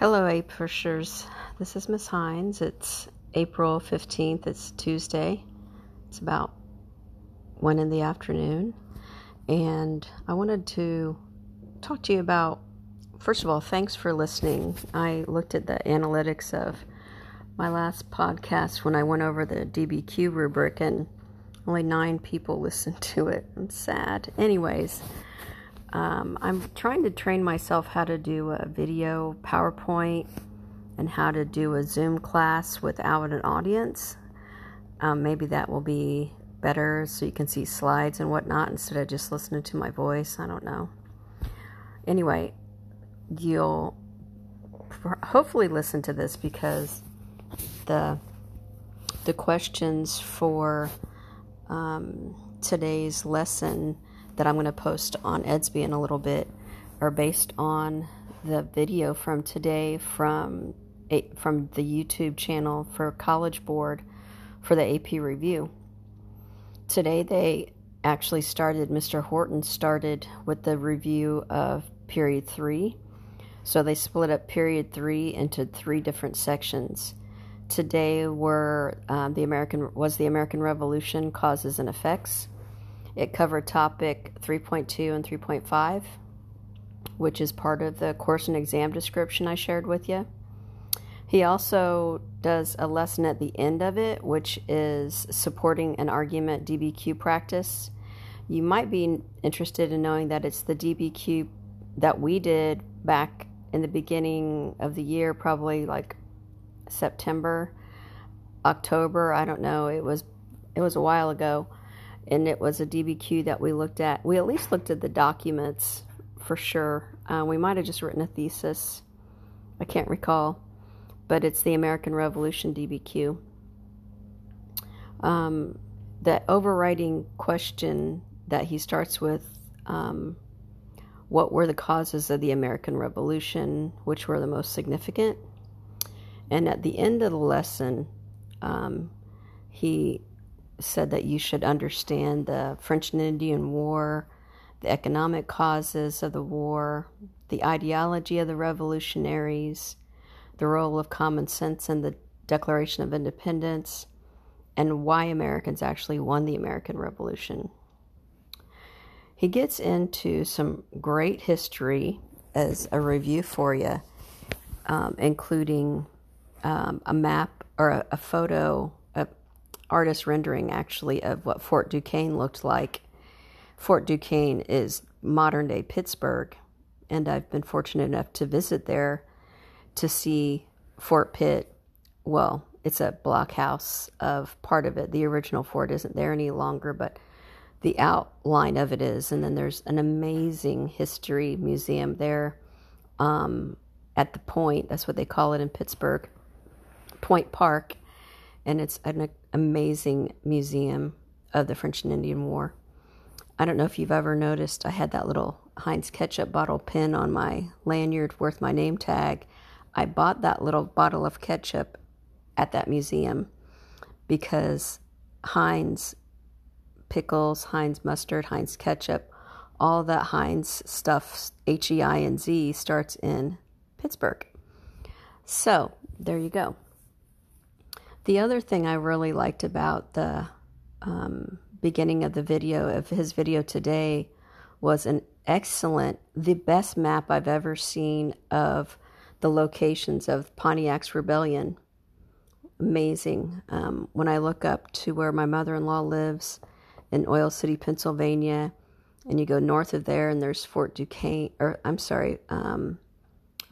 Hello, APUSHers. This is Miss Hines. It's April 15th. It's Tuesday. It's about 1 in the afternoon. And I wanted to talk to you about, first of all, thanks for listening. I looked at the analytics of my last podcast when I went over the DBQ rubric, and only nine people listened to it. I'm sad. Anyways, um, I'm trying to train myself how to do a video PowerPoint and how to do a Zoom class without an audience. Um, maybe that will be better so you can see slides and whatnot instead of just listening to my voice. I don't know. Anyway, you'll hopefully listen to this because the the questions for um, today's lesson that I'm going to post on Edsby in a little bit are based on the video from today from from the YouTube channel for College Board for the AP review. Today they actually started, Mr. Horton started with the review of period three. So they split up period three into three different sections. Today were um, the American was the American Revolution causes and effects. It covered topic 3.2 and 3.5, which is part of the course and exam description I shared with you. He also does a lesson at the end of it, which is supporting an argument DBQ practice. You might be interested in knowing that it's the DBQ that we did back in the beginning of the year, probably like September, October. I don't know. It was it was a while ago and it was a DBQ that we looked at. We at least looked at the documents for sure. Uh, we might have just written a thesis. I can't recall, but it's the American Revolution DBQ. Um, the overriding question that he starts with um, what were the causes of the American Revolution, which were the most significant? And at the end of the lesson, um, he said that you should understand the French and Indian War, the economic causes of the war, the ideology of the revolutionaries, the role of common sense in the Declaration of Independence, and why Americans actually won the American Revolution. He gets into some great history as a review for you, um, including um, a map or a, a photo artist rendering actually of what Fort Duquesne looked like. Fort Duquesne is modern day Pittsburgh, and I've been fortunate enough to visit there to see Fort Pitt. Well, it's a blockhouse of part of it. The original fort isn't there any longer, but the outline of it is. And then there's an amazing history museum there um, at the Point. That's what they call it in Pittsburgh, Point Park and it's an amazing museum of the French and Indian War. I don't know if you've ever noticed, I had that little Heinz ketchup bottle pin on my lanyard worth my name tag. I bought that little bottle of ketchup at that museum because Heinz pickles, Heinz mustard, Heinz ketchup, all that Heinz stuff, H E I N Z, starts in Pittsburgh. So there you go. The other thing I really liked about the um, beginning of the video, of his video today, was an excellent, the best map I've ever seen of the locations of Pontiac's rebellion. Amazing. Um, when I look up to where my mother in law lives in Oil City, Pennsylvania, and you go north of there, and there's Fort Duquesne, or I'm sorry, um,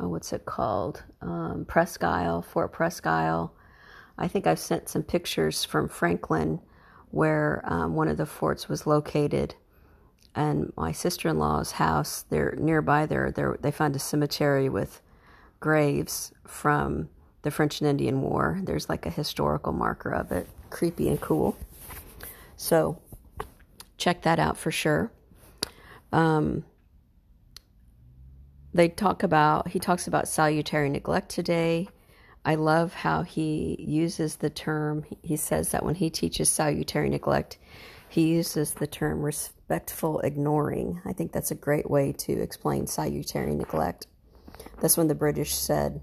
oh, what's it called? Um, Presque Isle, Fort Presque Isle I think I've sent some pictures from Franklin where um, one of the forts was located. And my sister in law's house, they're nearby there, they found a cemetery with graves from the French and Indian War. There's like a historical marker of it. Creepy and cool. So check that out for sure. Um, they talk about, he talks about salutary neglect today. I love how he uses the term, he says that when he teaches salutary neglect, he uses the term respectful ignoring. I think that's a great way to explain salutary neglect. That's when the British said,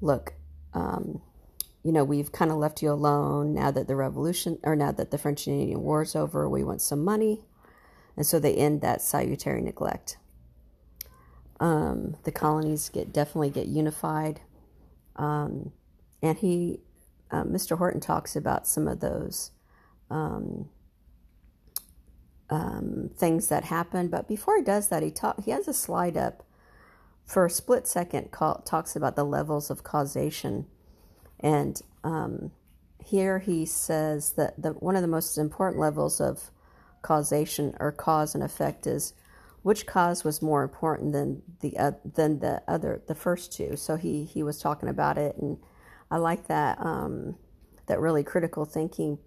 look, um, you know, we've kind of left you alone now that the revolution, or now that the French and Indian War is over, we want some money. And so they end that salutary neglect. Um, the colonies get definitely get unified. Um, and he, uh, Mr. Horton talks about some of those um, um, things that happen. But before he does that, he talk, he has a slide up for a split second. Call, talks about the levels of causation, and um, here he says that the, one of the most important levels of causation or cause and effect is which cause was more important than the uh, than the other the first two. So he he was talking about it, and I like that um, that really critical thinking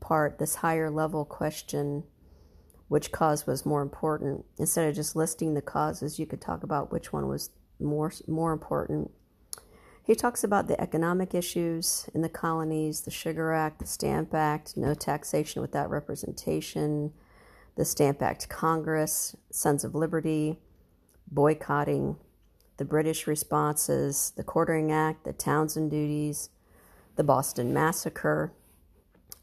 part. This higher level question which cause was more important. Instead of just listing the causes, you could talk about which one was more more important. He talks about the economic issues in the colonies, the Sugar Act, the Stamp Act, no taxation without representation, the Stamp Act Congress, Sons of Liberty, boycotting, the British responses, the Quartering Act, the Townshend duties, the Boston Massacre.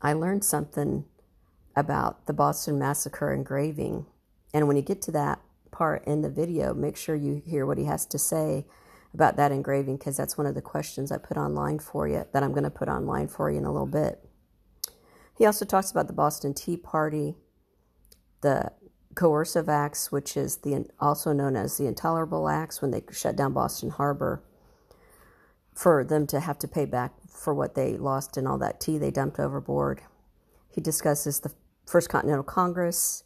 I learned something about the Boston Massacre engraving. And when you get to that part in the video, make sure you hear what he has to say about that engraving because that's one of the questions I put online for you that I'm going to put online for you in a little bit. He also talks about the Boston Tea Party, the coercive acts, which is the also known as the intolerable acts when they shut down Boston Harbor for them to have to pay back for what they lost and all that tea they dumped overboard. He discusses the First Continental Congress.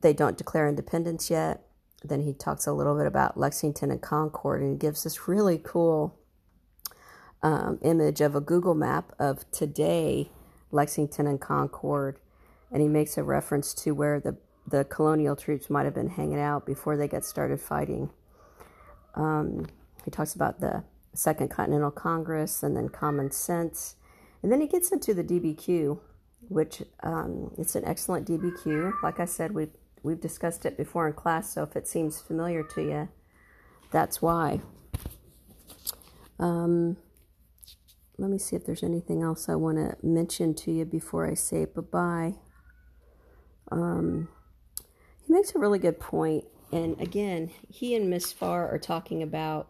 They don't declare independence yet. Then he talks a little bit about Lexington and Concord and gives this really cool um, image of a Google map of today, Lexington and Concord. And he makes a reference to where the, the colonial troops might have been hanging out before they got started fighting. Um, he talks about the Second Continental Congress and then common sense. And then he gets into the DBQ, which um, it's an excellent DBQ. Like I said, we've we've discussed it before in class, so if it seems familiar to you, that's why. Um, let me see if there's anything else I want to mention to you before I say bye bye. Um, he makes a really good point, and again, he and Miss Farr are talking about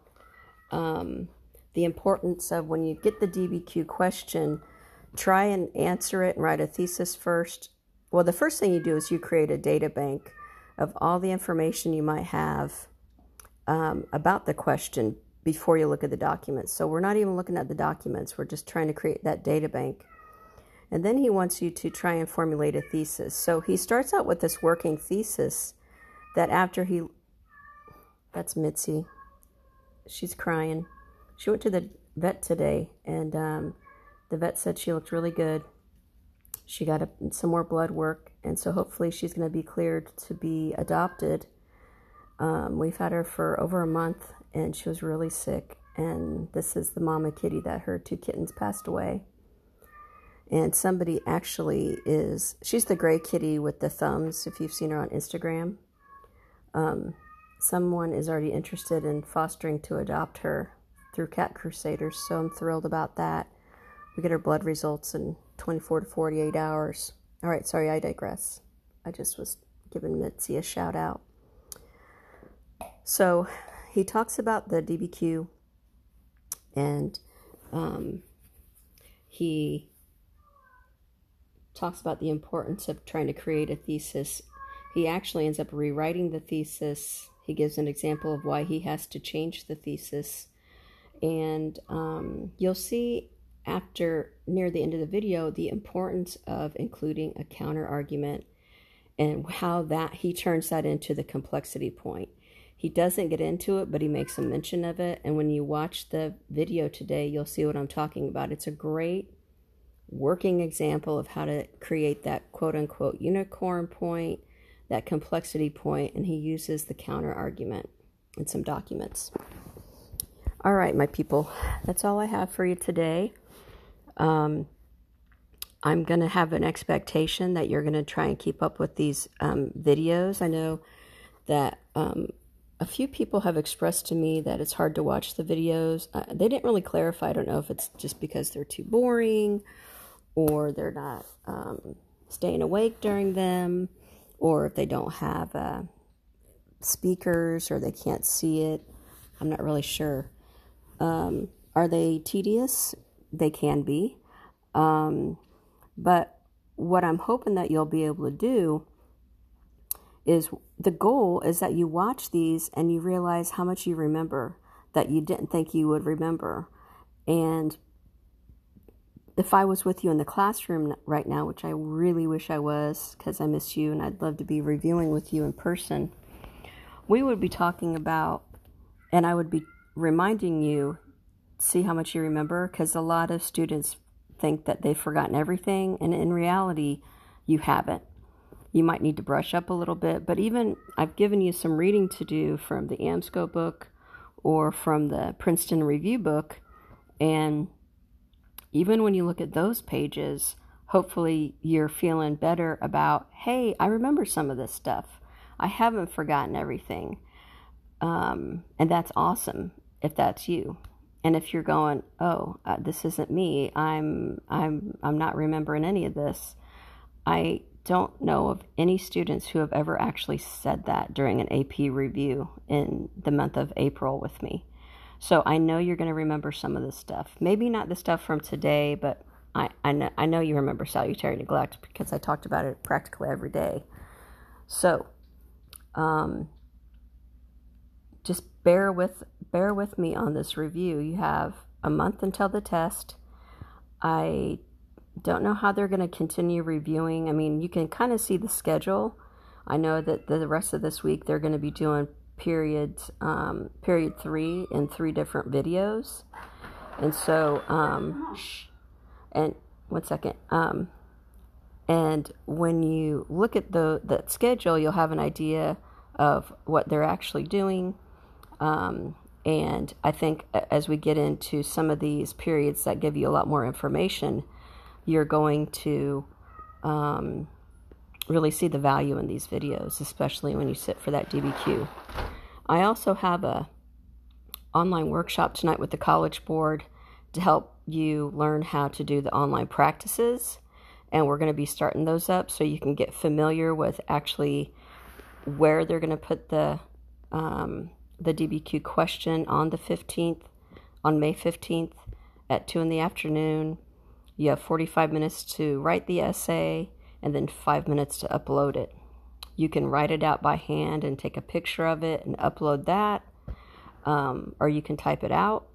um, the importance of when you get the DBQ question try and answer it and write a thesis first. Well, the first thing you do is you create a data bank of all the information you might have um, about the question before you look at the documents. So we're not even looking at the documents, we're just trying to create that data bank. And then he wants you to try and formulate a thesis. So he starts out with this working thesis that after he, that's Mitzi, she's crying. She went to the vet today and um, the vet said she looked really good. She got a, some more blood work, and so hopefully she's going to be cleared to be adopted. Um, we've had her for over a month, and she was really sick. And this is the mama kitty that her two kittens passed away. And somebody actually is, she's the gray kitty with the thumbs, if you've seen her on Instagram. Um, someone is already interested in fostering to adopt her through Cat Crusaders, so I'm thrilled about that. We get our blood results in 24 to 48 hours. All right, sorry, I digress. I just was giving Mitzi a shout out. So he talks about the DBQ and um, he talks about the importance of trying to create a thesis. He actually ends up rewriting the thesis. He gives an example of why he has to change the thesis. And um, you'll see after near the end of the video the importance of including a counter argument and how that he turns that into the complexity point. He doesn't get into it, but he makes a mention of it. And when you watch the video today, you'll see what I'm talking about. It's a great working example of how to create that quote unquote unicorn point, that complexity point, and he uses the counter argument in some documents. All right, my people, that's all I have for you today. Um, I'm going to have an expectation that you're going to try and keep up with these um, videos. I know that um, a few people have expressed to me that it's hard to watch the videos. Uh, they didn't really clarify. I don't know if it's just because they're too boring or they're not um, staying awake during them or if they don't have uh, speakers or they can't see it. I'm not really sure. Um, are they tedious? They can be. Um, but what I'm hoping that you'll be able to do is the goal is that you watch these and you realize how much you remember that you didn't think you would remember. And if I was with you in the classroom right now, which I really wish I was because I miss you and I'd love to be reviewing with you in person, we would be talking about, and I would be reminding you, see how much you remember, because a lot of students think that they've forgotten everything, and in reality, you haven't. You might need to brush up a little bit, but even I've given you some reading to do from the AMSCO book or from the Princeton Review book, and even when you look at those pages, hopefully you're feeling better about, hey, I remember some of this stuff. I haven't forgotten everything. Um, and that's awesome if that's you. And if you're going, oh, uh, this isn't me. I'm I'm I'm not remembering any of this. I don't know of any students who have ever actually said that during an AP review in the month of April with me. So I know you're going to remember some of this stuff. Maybe not the stuff from today, but I, I, know, I know you remember salutary neglect because I talked about it practically every day. So um, just bear with bear with me on this review. You have a month until the test. I don't know how they're going to continue reviewing. I mean, you can kind of see the schedule. I know that the rest of this week they're going to be doing period um, period three in three different videos, and so um, and one second. Um, and when you look at the that schedule, you'll have an idea of what they're actually doing. Um, and I think as we get into some of these periods that give you a lot more information, you're going to um, really see the value in these videos, especially when you sit for that DBQ. I also have a online workshop tonight with the College Board to help you learn how to do the online practices. And we're going to be starting those up so you can get familiar with actually where they're going to put the um, the DBQ question on the 15th, on May 15th at 2 in the afternoon. You have 45 minutes to write the essay and then five minutes to upload it. You can write it out by hand and take a picture of it and upload that, um, or you can type it out.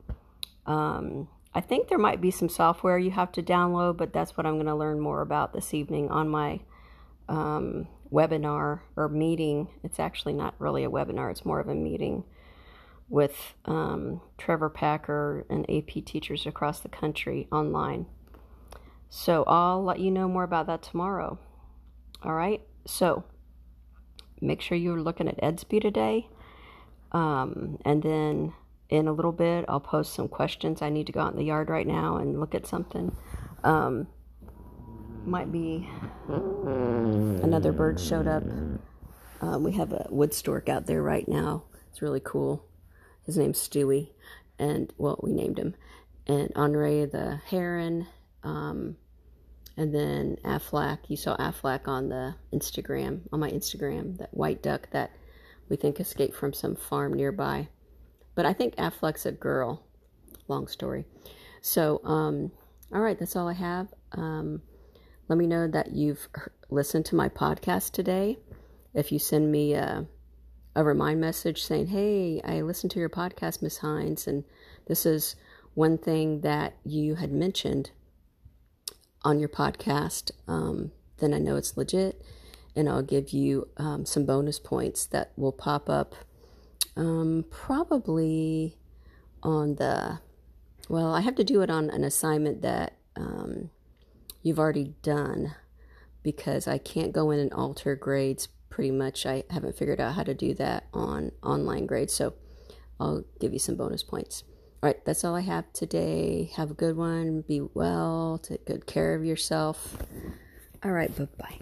Um, I think there might be some software you have to download, but that's what I'm going to learn more about this evening on my um, webinar or meeting. It's actually not really a webinar, it's more of a meeting with um, Trevor Packer and AP teachers across the country online. So I'll let you know more about that tomorrow. All right. So make sure you're looking at Edsby today. Um, and then in a little bit, I'll post some questions. I need to go out in the yard right now and look at something. Um, might be another bird showed up. Um, we have a wood stork out there right now. It's really cool. His name's Stewie, and well, we named him. And Henri the heron um, and then Aflac, you saw Aflac on the Instagram, on my Instagram, that white duck that we think escaped from some farm nearby. But I think Aflac's a girl. Long story. So, um, all right, that's all I have. Um, let me know that you've listened to my podcast today. If you send me a, a remind message saying, hey, I listened to your podcast, Miss Hines, and this is one thing that you had mentioned on your podcast, um, then I know it's legit, and I'll give you um, some bonus points that will pop up um, probably on the. Well, I have to do it on an assignment that um, you've already done because I can't go in and alter grades pretty much. I haven't figured out how to do that on online grades, so I'll give you some bonus points. All right, that's all I have today. Have a good one. Be well. Take good care of yourself. All right, bye bye.